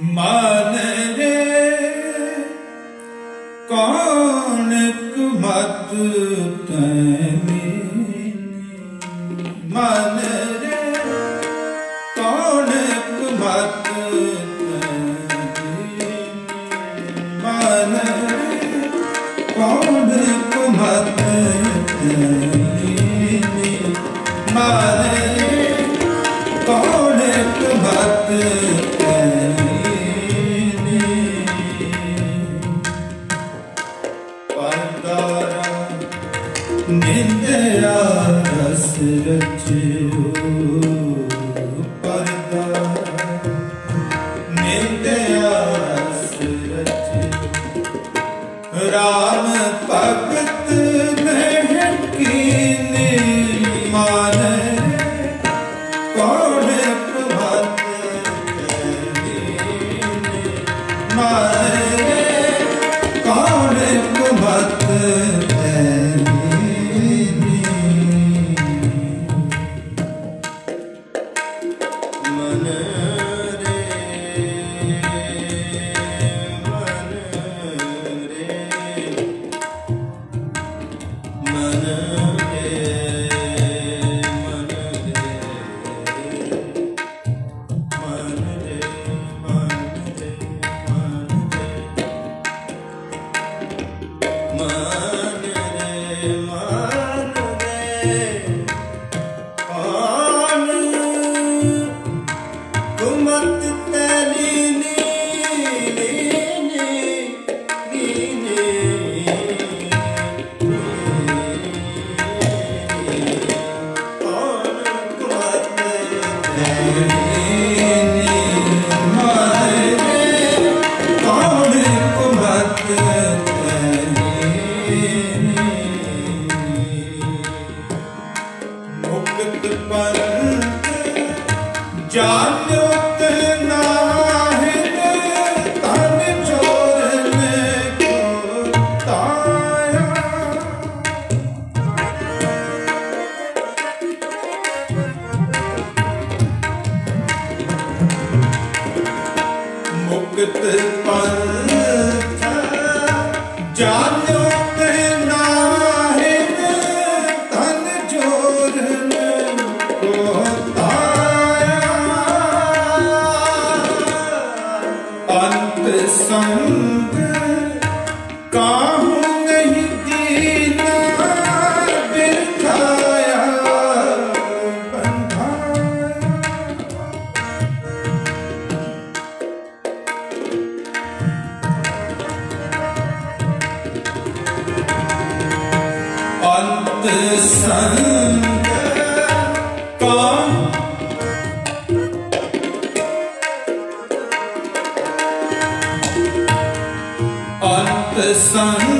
ਮਨ ਰੇ ਕੌਣ ਕੁਮਤ ਤੈ ਮੇਨੀ ਮਨ ਰੇ ਕੌਣ ਕੁਮਤ ਮਨ ਕੌਣ ਕੁਮਤ ਮਨ ਕੌਣ ਕੁਮਤ ਜਾਣਤ ਸਤ ਸੰਗ ਕੌਣ? ਅੰਤ ਸੰਗ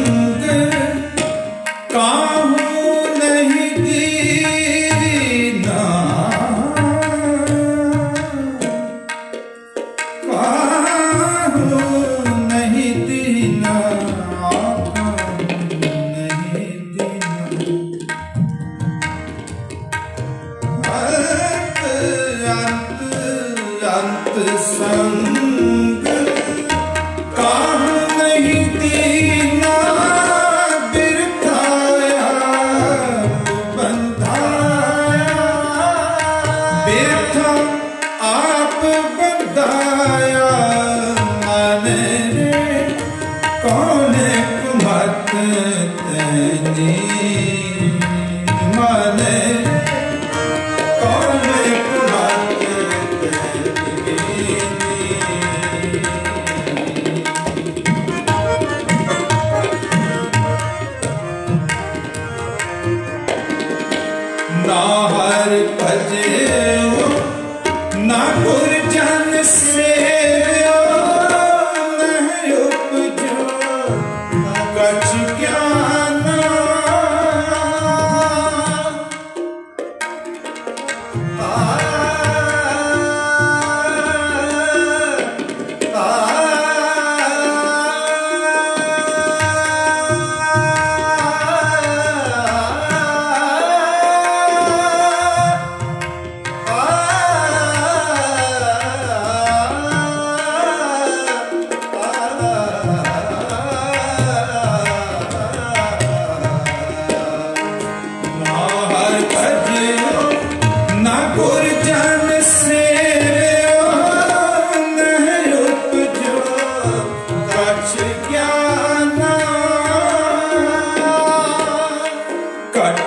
ਨਾ ਹਰ ਭਜਿਓ ਨਾ ਕੋਈ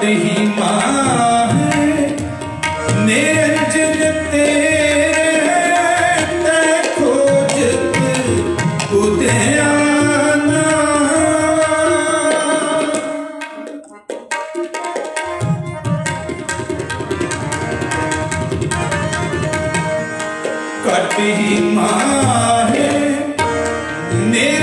ਹੀ ਮਾਹੇ ਨਿਰੰਜਨ ਤੇਰੇ ਤੈ ਖੋਜਤ ਉਦਿਆਨਾ। ਕਟ ਹੀ ਮਾਹੇ ਨਿਰ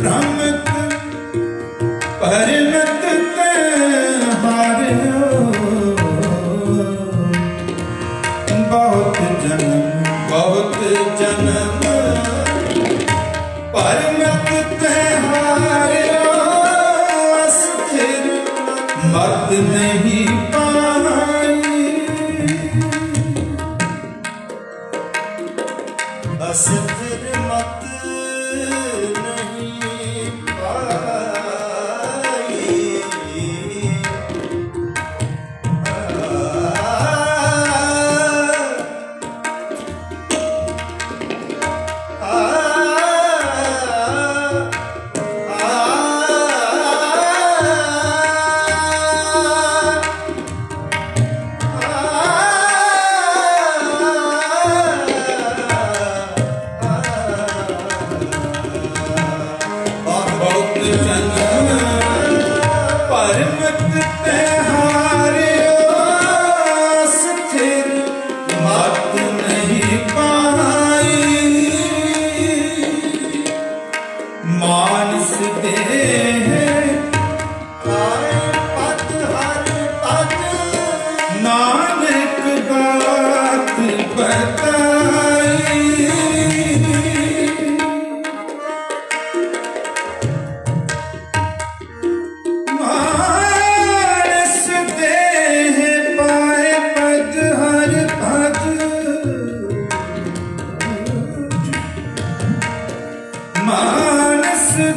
ਭ੍ਰਮਤ ਪਰਮਤ ਤੇ ਹਾਰਿਓ ਬਹੁਤ ਜਨਮ ਬਹੁਤ ਜਨਮ। ਪਰਮਤ ਤੇ ਹਾਰਿਓ ਅਸਥਿਰ ਮਤ ਨਹੀਂ ਪਾਈ। ਅਸਥਿਰ ਮਤ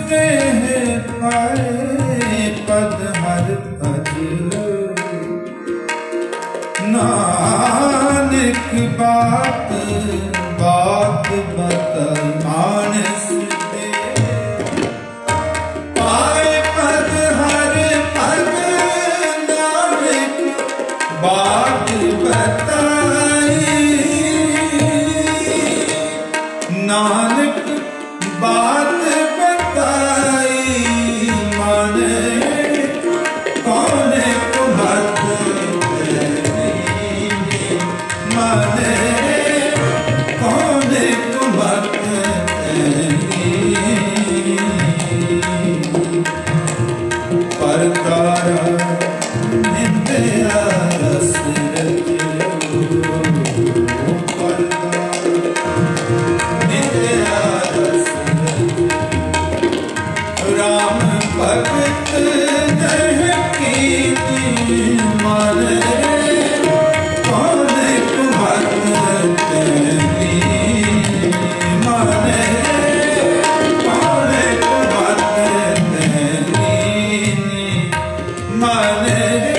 ਤੇ ਪਾਏ ਪਦ ਹਰ ਭਜ ਨਾਨਕ ਬਾਤ ਬਾਤ ਬਤ ਮਾਨਸ ਬਾਤ ਬਤਾਈ। ਨਾਨਕ ਬਾਤ Yeah.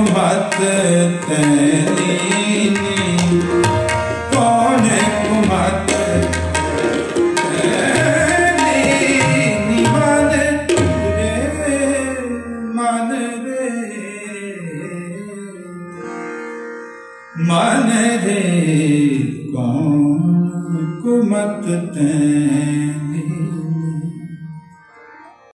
ਕੌਣ ਕੁਮਤ